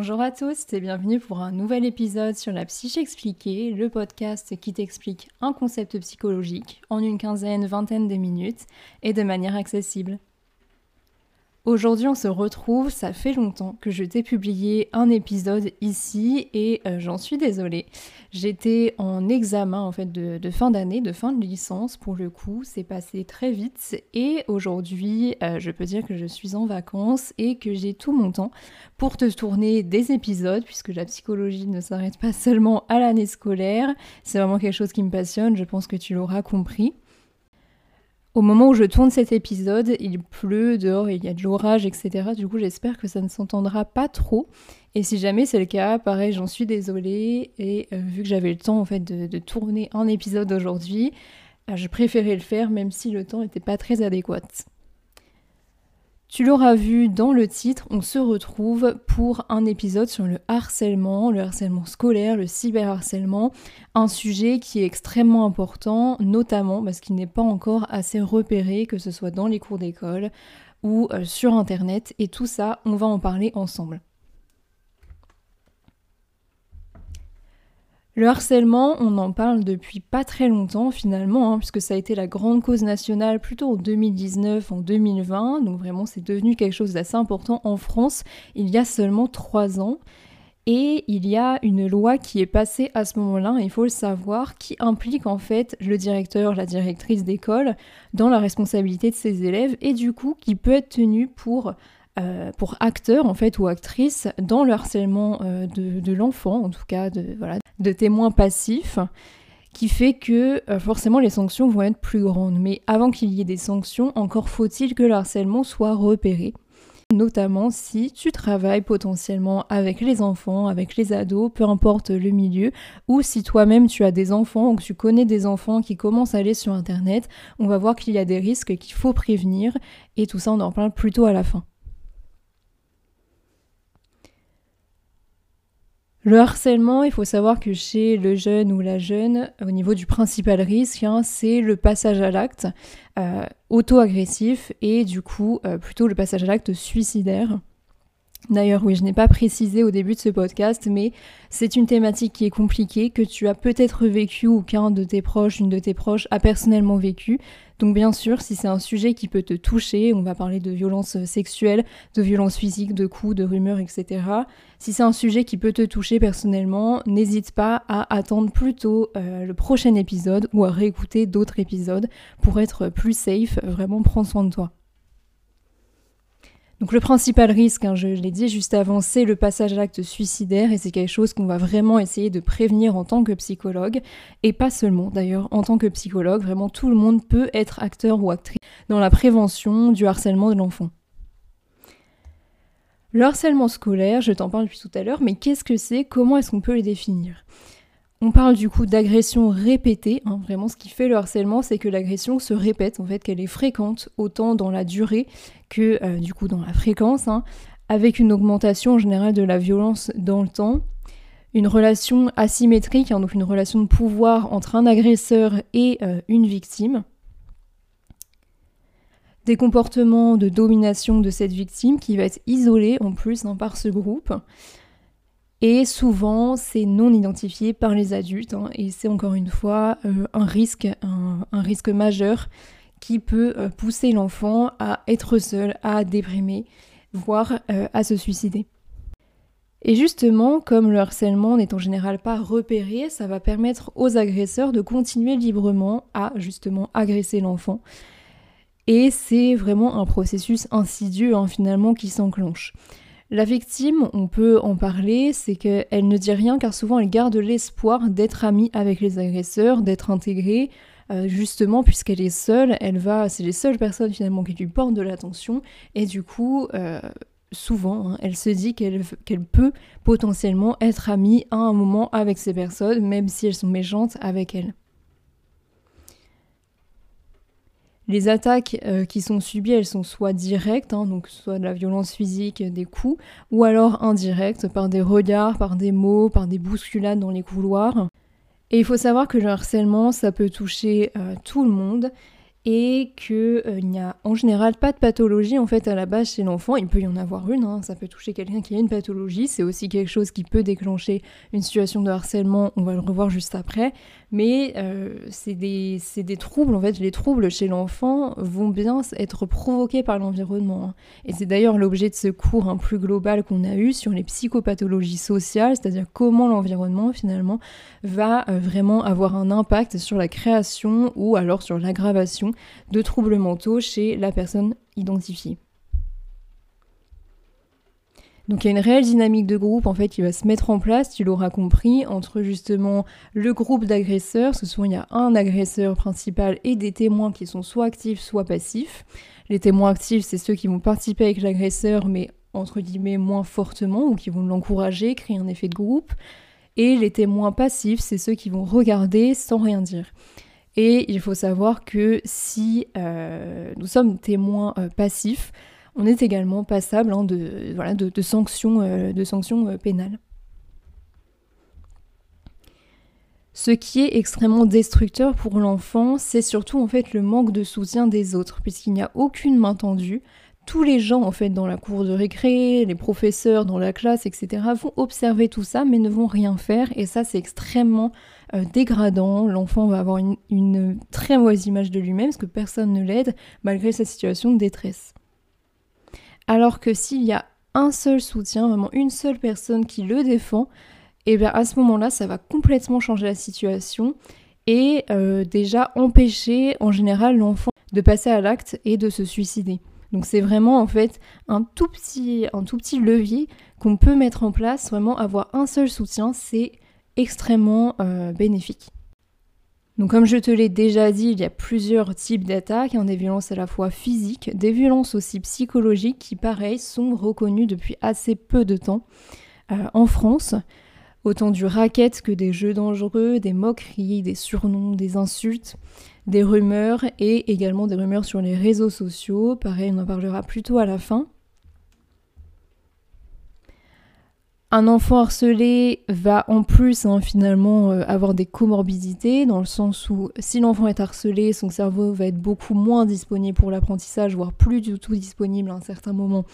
Bonjour à tous et bienvenue pour un nouvel épisode sur la psyché expliquée, le podcast qui t'explique un concept psychologique en une quinzaine, vingtaine de minutes et de manière accessible. Aujourd'hui, on se retrouve. Ça fait longtemps que je t'ai publié un épisode ici et euh, j'en suis désolée. J'étais en examen en fait de, fin d'année, de fin de licence pour le coup. C'est passé très vite et aujourd'hui, euh, je peux dire que je suis en vacances et que j'ai tout mon temps pour te tourner des épisodes puisque la psychologie ne s'arrête pas seulement à l'année scolaire. C'est vraiment quelque chose qui me passionne. Je pense que tu l'auras compris. Au moment où je tourne cet épisode, il pleut dehors, il y a de l'orage, etc. Du coup, j'espère que ça ne s'entendra pas trop. Et si jamais c'est le cas, pareil, j'en suis désolée. Et euh, vu que j'avais le temps en fait de, tourner un épisode aujourd'hui, euh, je préférais le faire même si le temps n'était pas très adéquat. Tu l'auras vu dans le titre, on se retrouve pour un épisode sur le harcèlement, le harcèlement scolaire, le cyberharcèlement, un sujet qui est extrêmement important, notamment parce qu'il n'est pas encore assez repéré, que ce soit dans les cours d'école ou euh, sur Internet, et tout ça, on va en parler ensemble. Le harcèlement, on en parle depuis pas très longtemps finalement, hein, puisque ça a été la grande cause nationale plutôt en 2019, en 2020, donc vraiment c'est devenu quelque chose d'assez important en France il y a seulement trois ans. Et il y a une loi qui est passée à ce moment-là, il faut le savoir, qui implique en fait le directeur, la directrice d'école dans la responsabilité de ses élèves et du coup qui peut être tenu pour euh, pour acteur en fait ou actrice dans le harcèlement euh, de, l'enfant, en tout cas de, voilà, de témoins passifs, qui fait que euh, forcément les sanctions vont être plus grandes. Mais avant qu'il y ait des sanctions, encore faut-il que le harcèlement soit repéré. Notamment si tu travailles potentiellement avec les enfants, avec les ados, peu importe le milieu, ou si toi-même tu as des enfants ou que tu connais des enfants qui commencent à aller sur Internet, on va voir qu'il y a des risques qu'il faut prévenir et tout ça on en parle plutôt à la fin. Le harcèlement, il faut savoir que chez le jeune ou la jeune, au niveau du principal risque, hein, c'est le passage à l'acte euh, auto-agressif et du coup euh, plutôt le passage à l'acte suicidaire. D'ailleurs, oui, je n'ai pas précisé au début de ce podcast, mais c'est une thématique qui est compliquée, que tu as peut-être vécu ou qu'un de tes proches, une de tes proches a personnellement vécu. Donc bien sûr, si c'est un sujet qui peut te toucher, on va parler de violences sexuelles, de violences physiques, de coups, de rumeurs, etc. Si c'est un sujet qui peut te toucher personnellement, n'hésite pas à attendre plutôt euh, le prochain épisode ou à réécouter d'autres épisodes pour être plus safe, vraiment prends soin de toi. Donc le principal risque, hein, je l'ai dit juste avant, c'est le passage à l'acte suicidaire et c'est quelque chose qu'on va vraiment essayer de prévenir en tant que psychologue et pas seulement. D'ailleurs en tant que psychologue, vraiment tout le monde peut être acteur ou actrice dans la prévention du harcèlement de l'enfant. Le harcèlement scolaire, je t'en parle depuis tout à l'heure, mais qu'est-ce que c'est? Comment est-ce qu'on peut le définir? On parle du coup d'agression répétée. Hein. Vraiment, ce qui fait le harcèlement, c'est que l'agression se répète, en fait, qu'elle est fréquente, autant dans la durée que euh, du coup dans la fréquence, hein, avec une augmentation en général de la violence dans le temps. Une relation asymétrique, hein, donc une relation de pouvoir entre un agresseur et euh, une victime. Des comportements de domination de cette victime qui va être isolée en plus par ce groupe. Et souvent, c'est non identifié par les adultes, hein, et c'est encore une fois euh, un risque, majeur qui peut euh, pousser l'enfant à être seul, à déprimer, voire euh, à se suicider. Et justement, comme le harcèlement n'est en général pas repéré, ça va permettre aux agresseurs de continuer librement à justement agresser l'enfant. Et c'est vraiment un processus insidieux hein, finalement qui s'enclenche. La victime, on peut en parler, c'est qu'elle ne dit rien car souvent elle garde l'espoir d'être amie avec les agresseurs, d'être intégrée, euh, justement puisqu'elle est seule, elle va, c'est les seules personnes finalement qui lui portent de l'attention et du coup, euh, souvent, hein, elle se dit qu'elle peut potentiellement être amie à un moment avec ces personnes, même si elles sont méchantes avec elle. Les attaques euh, qui sont subies, elles sont soit directes, hein, donc soit de la violence physique, des coups, ou alors indirectes, par des regards, par des mots, par des bousculades dans les couloirs. Et il faut savoir que le harcèlement, ça peut toucher euh, tout le monde. Et qu'il euh, n'y a en général pas de pathologie en fait à la base chez l'enfant. Il peut y en avoir une, hein. ça peut toucher quelqu'un qui a une pathologie, c'est aussi quelque chose qui peut déclencher une situation de harcèlement, on va le revoir juste après, mais euh, c'est des, des, troubles, en fait les troubles chez l'enfant vont bien être provoqués par l'environnement. Hein. Et c'est d'ailleurs l'objet de ce cours un plus global qu'on a eu sur les psychopathologies sociales, c'est-à-dire comment l'environnement finalement va euh, vraiment avoir un impact sur la création ou alors sur l'aggravation de troubles mentaux chez la personne identifiée. Donc il y a une réelle dynamique de groupe en fait qui va se mettre en place, tu l'auras compris, entre justement le groupe d'agresseurs, ce sont il y a un agresseur principal et des témoins qui sont soit actifs soit passifs. Les témoins actifs, c'est ceux qui vont participer avec l'agresseur mais entre guillemets moins fortement ou qui vont l'encourager, créer un effet de groupe. Et les témoins passifs, c'est ceux qui vont regarder sans rien dire. Et il faut savoir que si euh, nous sommes témoins euh, passifs, on est également passable hein, de, voilà, de, sanctions, euh, de sanctions pénales. Ce qui est extrêmement destructeur pour l'enfant, c'est surtout en fait le manque de soutien des autres, puisqu'il n'y a aucune main tendue. Tous les gens en fait dans la cour de récré, les professeurs dans la classe, etc. vont observer tout ça, mais ne vont rien faire, et ça c'est extrêmement euh, dégradant, l'enfant va avoir une, très mauvaise image de lui-même parce que personne ne l'aide malgré sa situation de détresse. Alors que s'il y a un seul soutien, vraiment une seule personne qui le défend, et eh bien à ce moment-là, ça va complètement changer la situation et euh, déjà empêcher en général l'enfant de passer à l'acte et de se suicider. Donc c'est vraiment en fait un tout petit, un tout petit levier qu'on peut mettre en place, vraiment avoir un seul soutien, c'est extrêmement euh, bénéfique. Donc comme je te l'ai déjà dit, il y a plusieurs types d'attaques, hein, des violences à la fois physiques, des violences aussi psychologiques qui, pareil, sont reconnues depuis assez peu de temps euh, en France. Autant du racket que des jeux dangereux, des moqueries, des surnoms, des insultes, des rumeurs et également des rumeurs sur les réseaux sociaux. Pareil, on en parlera plutôt à la fin. Un enfant harcelé va en plus hein, finalement euh, avoir des comorbidités, dans le sens où si l'enfant est harcelé, son cerveau va être beaucoup moins disponible pour l'apprentissage, voire plus du tout disponible à un certain moment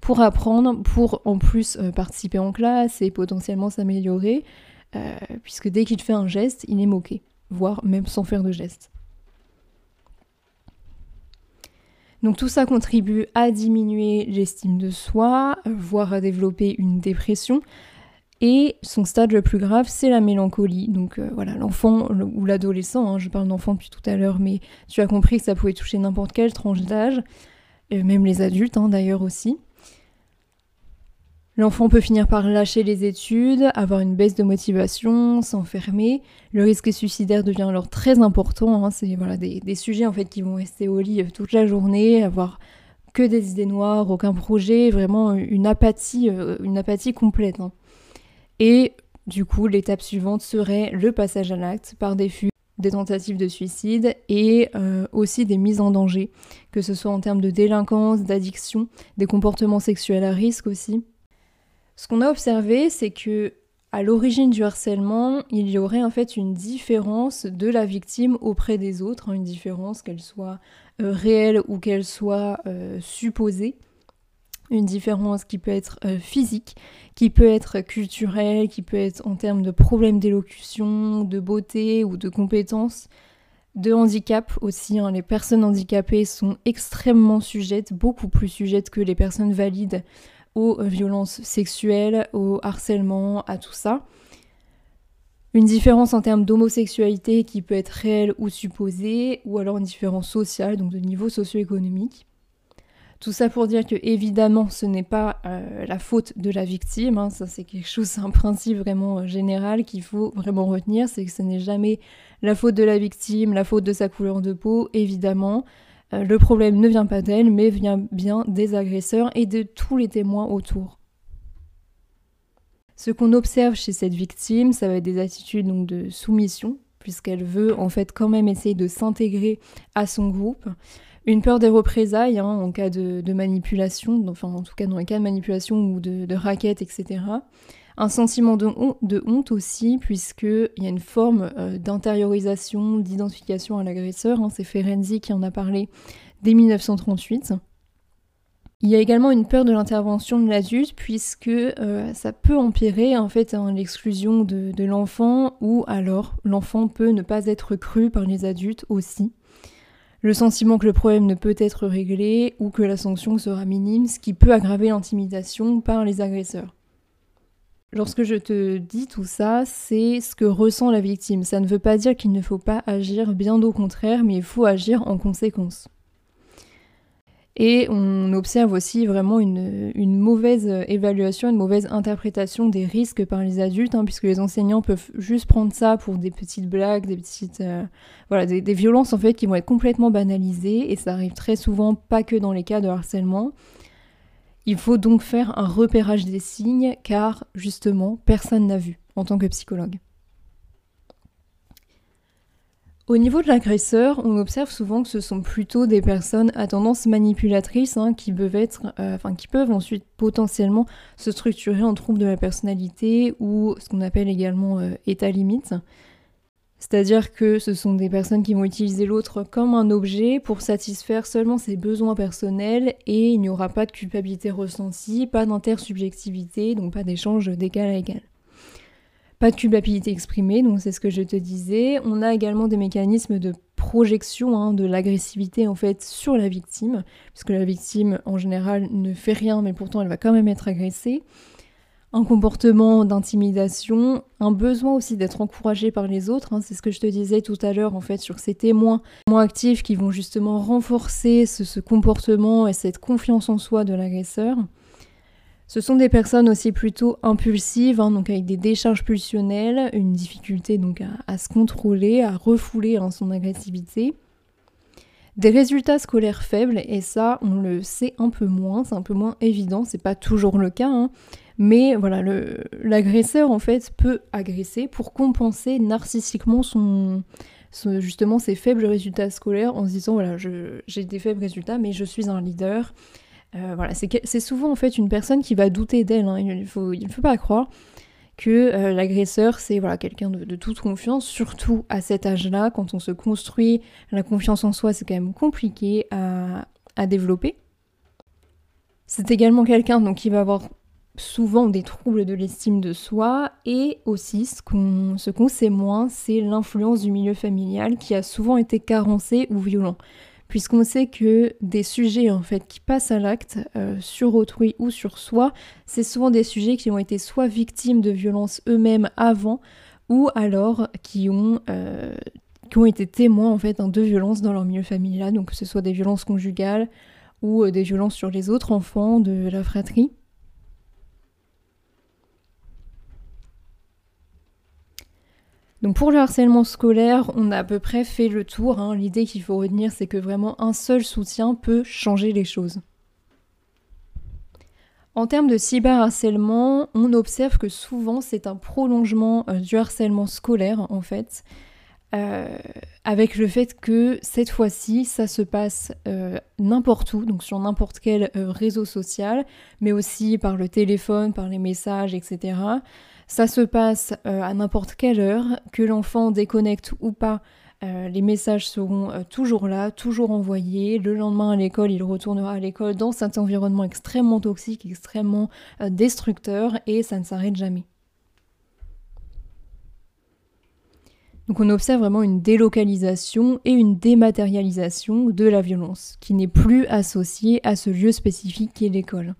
pour apprendre, pour en plus euh, participer en classe et potentiellement s'améliorer, euh, puisque dès qu'il fait un geste, il est moqué, voire même sans faire de geste. Donc tout ça contribue à diminuer l'estime de soi, voire à développer une dépression. Et son stade le plus grave, c'est la mélancolie. Donc euh, voilà, l'enfant ou l'adolescent, hein, je parle d'enfant depuis tout à l'heure, mais tu as compris que ça pouvait toucher n'importe quelle tranche d'âge, même les adultes hein, d'ailleurs aussi. L'enfant peut finir par lâcher les études, avoir une baisse de motivation, s'enfermer. Le risque suicidaire devient alors très important. Hein. C'est voilà, des, sujets en fait qui vont rester au lit euh, toute la journée, avoir que des idées noires, aucun projet, vraiment une apathie, euh, une apathie complète. Hein. Et du coup, l'étape suivante serait le passage à l'acte par des des tentatives de suicide et euh, aussi des mises en danger, que ce soit en termes de délinquance, d'addiction, des comportements sexuels à risque aussi. Ce qu'on a observé, c'est que à l'origine du harcèlement, il y aurait en fait une différence de la victime auprès des autres, hein, une différence qu'elle soit euh, réelle ou qu'elle soit euh, supposée, une différence qui peut être euh, physique, qui peut être culturelle, qui peut être en termes de problèmes d'élocution, de beauté ou de compétences, de handicap aussi. Hein. Les personnes handicapées sont extrêmement sujettes, beaucoup plus sujettes que les personnes valides aux violences sexuelles, au harcèlement, à tout ça. Une différence en termes d'homosexualité qui peut être réelle ou supposée, ou alors une différence sociale, donc de niveau socio-économique. Tout ça pour dire que évidemment ce n'est pas euh, la faute de la victime, hein. ça c'est quelque chose, un principe vraiment euh, général qu'il faut vraiment retenir, c'est que ce n'est jamais la faute de la victime, la faute de sa couleur de peau, évidemment. Euh, le problème ne vient pas d'elle, mais vient bien des agresseurs et de tous les témoins autour. Ce qu'on observe chez cette victime, ça va être des attitudes de soumission, puisqu'elle veut en fait quand même essayer de s'intégrer à son groupe. Une peur des représailles hein, en cas de, manipulation, enfin en tout cas dans les cas de manipulation ou de, de raquettes, etc. Un sentiment de, honte aussi, puisqu'il y a une forme euh, d'intériorisation, d'identification à l'agresseur. Hein, c'est Ferenczi qui en a parlé dès 1938. Il y a également une peur de l'intervention de l'adulte puisque euh, ça peut empirer en fait l'exclusion de l'enfant ou alors l'enfant peut ne pas être cru par les adultes aussi. Le sentiment que le problème ne peut être réglé ou que la sanction sera minime, ce qui peut aggraver l'intimidation par les agresseurs. Lorsque je te dis tout ça, c'est ce que ressent la victime. Ça ne veut pas dire qu'il ne faut pas agir, bien au contraire, mais il faut agir en conséquence. Et on observe aussi vraiment une, mauvaise évaluation, une mauvaise interprétation des risques par les adultes, hein, puisque les enseignants peuvent juste prendre ça pour des petites blagues, des petites, euh, voilà, violences en fait qui vont être complètement banalisées, et ça arrive très souvent, pas que dans les cas de harcèlement, il faut donc faire un repérage des signes car justement personne n'a vu en tant que psychologue. Au niveau de l'agresseur, on observe souvent que ce sont plutôt des personnes à tendance manipulatrice hein, qui, peuvent être, euh, qui peuvent ensuite potentiellement se structurer en troubles de la personnalité ou ce qu'on appelle également euh, état limite. C'est-à-dire que ce sont des personnes qui vont utiliser l'autre comme un objet pour satisfaire seulement ses besoins personnels et il n'y aura pas de culpabilité ressentie, pas d'intersubjectivité, donc pas d'échange d'égal à égal. Pas de culpabilité exprimée, donc c'est ce que je te disais. On a également des mécanismes de projection hein, de l'agressivité en fait sur la victime, puisque la victime en général ne fait rien mais pourtant elle va quand même être agressée un comportement d'intimidation, un besoin aussi d'être encouragé par les autres. Hein. c'est ce que je te disais tout à l'heure en fait sur ces témoins moins actifs qui vont justement renforcer ce, comportement et cette confiance en soi de l'agresseur. Ce sont des personnes aussi plutôt impulsives, hein, donc avec des décharges pulsionnelles, une difficulté donc à, se contrôler, à refouler hein, son agressivité. Des résultats scolaires faibles, et ça on le sait un peu moins, c'est un peu moins évident, c'est pas toujours le cas. Mais voilà, l'agresseur en fait peut agresser pour compenser narcissiquement son, justement ses faibles résultats scolaires en se disant voilà, j'ai des faibles résultats, mais je suis un leader. Euh, voilà, c'est souvent en fait une personne qui va douter d'elle. Hein. Il ne faut, il faut pas croire que euh, l'agresseur c'est voilà quelqu'un de, toute confiance, surtout à cet âge-là, quand on se construit la confiance en soi, c'est quand même compliqué à, à développer. C'est également quelqu'un qui va avoir souvent des troubles de l'estime de soi et aussi ce qu'on sait moins, c'est l'influence du milieu familial qui a souvent été carencé ou violent. Puisqu'on sait que des sujets en fait qui passent à l'acte euh, sur autrui ou sur soi, c'est souvent des sujets qui ont été soit victimes de violences eux-mêmes avant ou alors qui ont, euh, qui ont été témoins en fait de violences dans leur milieu familial, donc que ce soit des violences conjugales ou euh, des violences sur les autres enfants de la fratrie. Donc pour le harcèlement scolaire, on a à peu près fait le tour. Hein. L'idée qu'il faut retenir, c'est que vraiment un seul soutien peut changer les choses. En termes de cyberharcèlement, on observe que souvent c'est un prolongement euh, du harcèlement scolaire en fait, euh, avec le fait que cette fois-ci ça se passe euh, n'importe où, donc sur n'importe quel réseau social, mais aussi par le téléphone, par les messages, etc. Ça se passe euh, à n'importe quelle heure, que l'enfant déconnecte ou pas, euh, les messages seront euh, toujours là, toujours envoyés. Le lendemain à l'école, il retournera à l'école dans cet environnement extrêmement toxique, extrêmement destructeur, et ça ne s'arrête jamais. Donc on observe vraiment une délocalisation et une dématérialisation de la violence, qui n'est plus associée à ce lieu spécifique qui est l'école.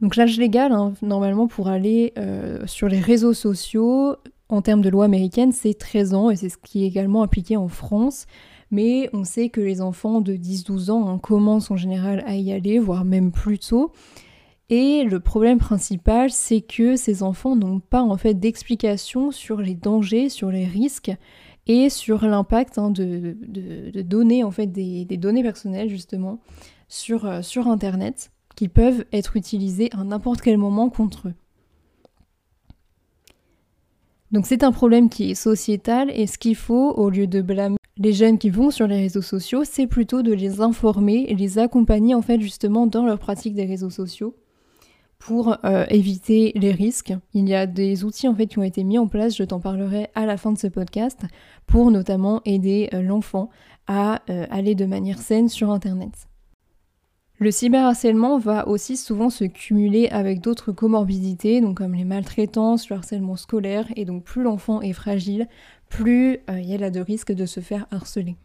Donc l'âge légal, hein, normalement, pour aller euh, sur les réseaux sociaux, en termes de loi américaine, c'est 13 ans et c'est ce qui est également appliqué en France. Mais on sait que les enfants de 10-12 ans hein, commencent en général à y aller, voire même plus tôt. Et le problème principal, c'est que ces enfants n'ont pas en fait d'explication sur les dangers, sur les risques et sur l'impact hein, de, donner en fait des, données personnelles justement sur, euh, sur Internet qui peuvent être utilisés à n'importe quel moment contre eux. Donc c'est un problème qui est sociétal et ce qu'il faut, au lieu de blâmer les jeunes qui vont sur les réseaux sociaux, c'est plutôt de les informer et les accompagner en fait justement dans leur pratique des réseaux sociaux pour euh, éviter les risques. Il y a des outils en fait qui ont été mis en place, je t'en parlerai à la fin de ce podcast, pour notamment aider euh, l'enfant à euh, aller de manière saine sur Internet. Le cyberharcèlement va aussi souvent se cumuler avec d'autres comorbidités, donc comme les maltraitances, le harcèlement scolaire, et donc plus l'enfant est fragile, plus il y a de risques de se faire harceler.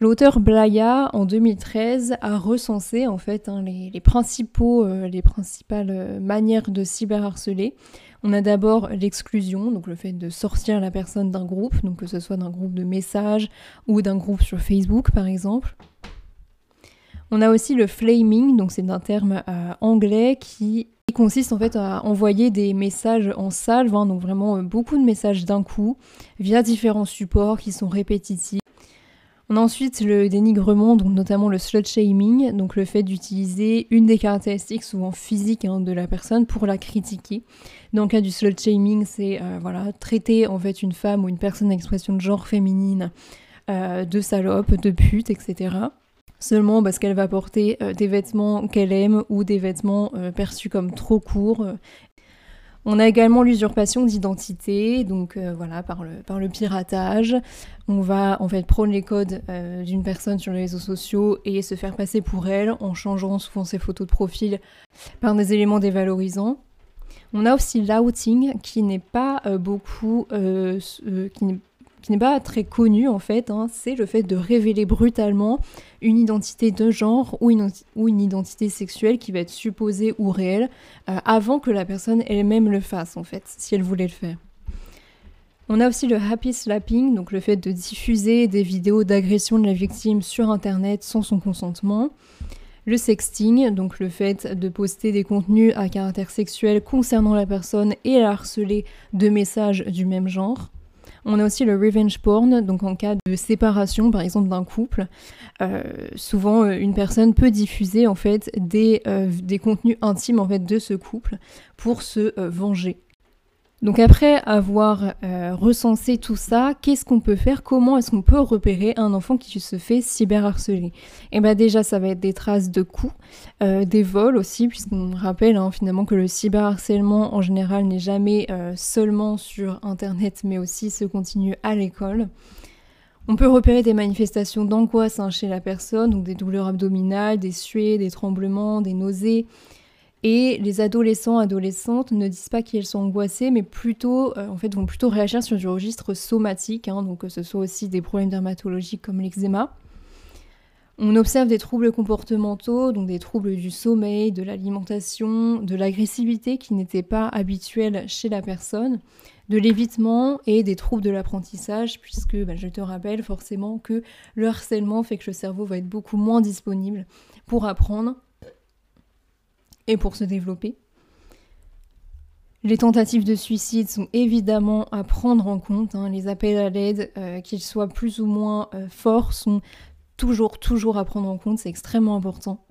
L'auteur Blaya, en 2013, a recensé en fait hein, les, principaux, euh, les principales euh, manières de cyberharceler. On a d'abord l'exclusion, donc le fait de sortir la personne d'un groupe, que ce soit d'un groupe de messages ou d'un groupe sur Facebook par exemple. On a aussi le flaming, donc c'est un terme euh, anglais qui consiste en fait à envoyer des messages en salve, hein, donc vraiment beaucoup de messages d'un coup, via différents supports qui sont répétitifs. On a ensuite le dénigrement, donc notamment le slut shaming, donc le fait d'utiliser une des caractéristiques souvent physiques hein, de la personne pour la critiquer. Dans le cas du slut shaming, c'est euh, traiter en fait une femme ou une personne d'expression de genre féminine euh, de salope, de pute, etc. Seulement parce qu'elle va porter euh, des vêtements qu'elle aime ou des vêtements perçus comme trop courts on a également l'usurpation d'identité, donc euh, voilà, par le, par le piratage. On va en fait prendre les codes euh, d'une personne sur les réseaux sociaux et se faire passer pour elle en changeant souvent ses photos de profil par des éléments dévalorisants. On a aussi l'outing qui n'est pas euh, beaucoup, qui qui n'est pas très connu en fait, hein, c'est le fait de révéler brutalement une identité de genre ou une, identité sexuelle qui va être supposée ou réelle euh, avant que la personne elle-même le fasse en fait, si elle voulait le faire. On a aussi le happy slapping, donc le fait de diffuser des vidéos d'agression de la victime sur internet sans son consentement. Le sexting, donc le fait de poster des contenus à caractère sexuel concernant la personne et la harceler de messages du même genre. On a aussi le revenge porn, donc en cas de séparation par exemple d'un couple, euh, souvent euh, une personne peut diffuser en fait des, euh, des contenus intimes en fait de ce couple pour se venger. Donc après avoir euh, recensé tout ça, qu'est-ce qu'on peut faire? Comment est-ce qu'on peut repérer un enfant qui se fait cyberharceler? Eh bien déjà, ça va être des traces de coups, euh, des vols aussi, puisqu'on rappelle hein, finalement que le cyberharcèlement en général n'est jamais euh, seulement sur Internet, mais aussi se continue à l'école. On peut repérer des manifestations d'angoisse hein, chez la personne, donc des douleurs abdominales, des suées, des tremblements, des nausées, et les adolescents, adolescentes ne disent pas qu'ils sont angoissés, mais plutôt, euh, en fait, vont plutôt réagir sur du registre somatique, hein, donc que ce soit aussi des problèmes dermatologiques comme l'eczéma. On observe des troubles comportementaux, donc des troubles du sommeil, de l'alimentation, de l'agressivité qui n'étaient pas habituels chez la personne, de l'évitement et des troubles de l'apprentissage, puisque bah, je te rappelle forcément que le harcèlement fait que le cerveau va être beaucoup moins disponible pour apprendre et pour se développer. Les tentatives de suicide sont évidemment à prendre en compte. Hein. Les appels à l'aide, euh, qu'ils soient plus ou moins euh, forts, sont toujours, toujours à prendre en compte. C'est extrêmement important.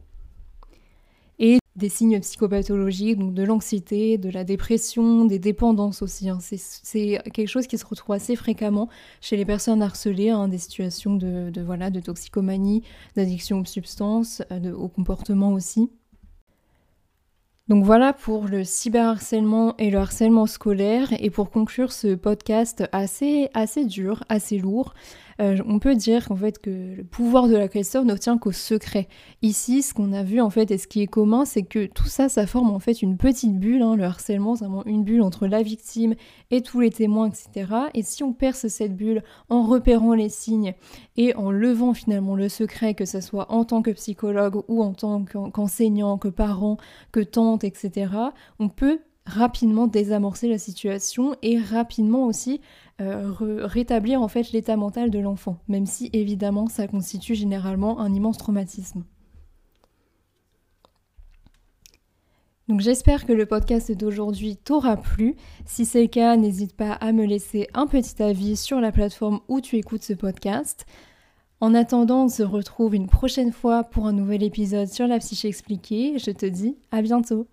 Et des signes psychopathologiques, donc de l'anxiété, de la dépression, des dépendances aussi. Hein. C'est quelque chose qui se retrouve assez fréquemment chez les personnes harcelées, hein, des situations de, voilà, de toxicomanie, d'addiction aux substances, euh, au comportement aussi. Donc voilà pour le cyberharcèlement et le harcèlement scolaire. Et pour conclure ce podcast assez, assez dur, assez lourd, euh, on peut dire qu'en fait que le pouvoir de l'agresseur ne tient qu'au secret. Ici, ce qu'on a vu en fait et ce qui est commun, c'est que tout ça, ça forme en fait une petite bulle. Hein. le harcèlement, c'est vraiment une bulle entre la victime et tous les témoins, etc. Et si on perce cette bulle en repérant les signes et en levant finalement le secret, que ce soit en tant que psychologue ou en tant qu'enseignant, que parent, que tante, etc., on peut rapidement désamorcer la situation et rapidement aussi euh, rétablir en fait l'état mental de l'enfant, même si évidemment ça constitue généralement un immense traumatisme. Donc j'espère que le podcast d'aujourd'hui t'aura plu. Si c'est le cas, n'hésite pas à me laisser un petit avis sur la plateforme où tu écoutes ce podcast. En attendant, on se retrouve une prochaine fois pour un nouvel épisode sur la psyché expliquée. Je te dis à bientôt.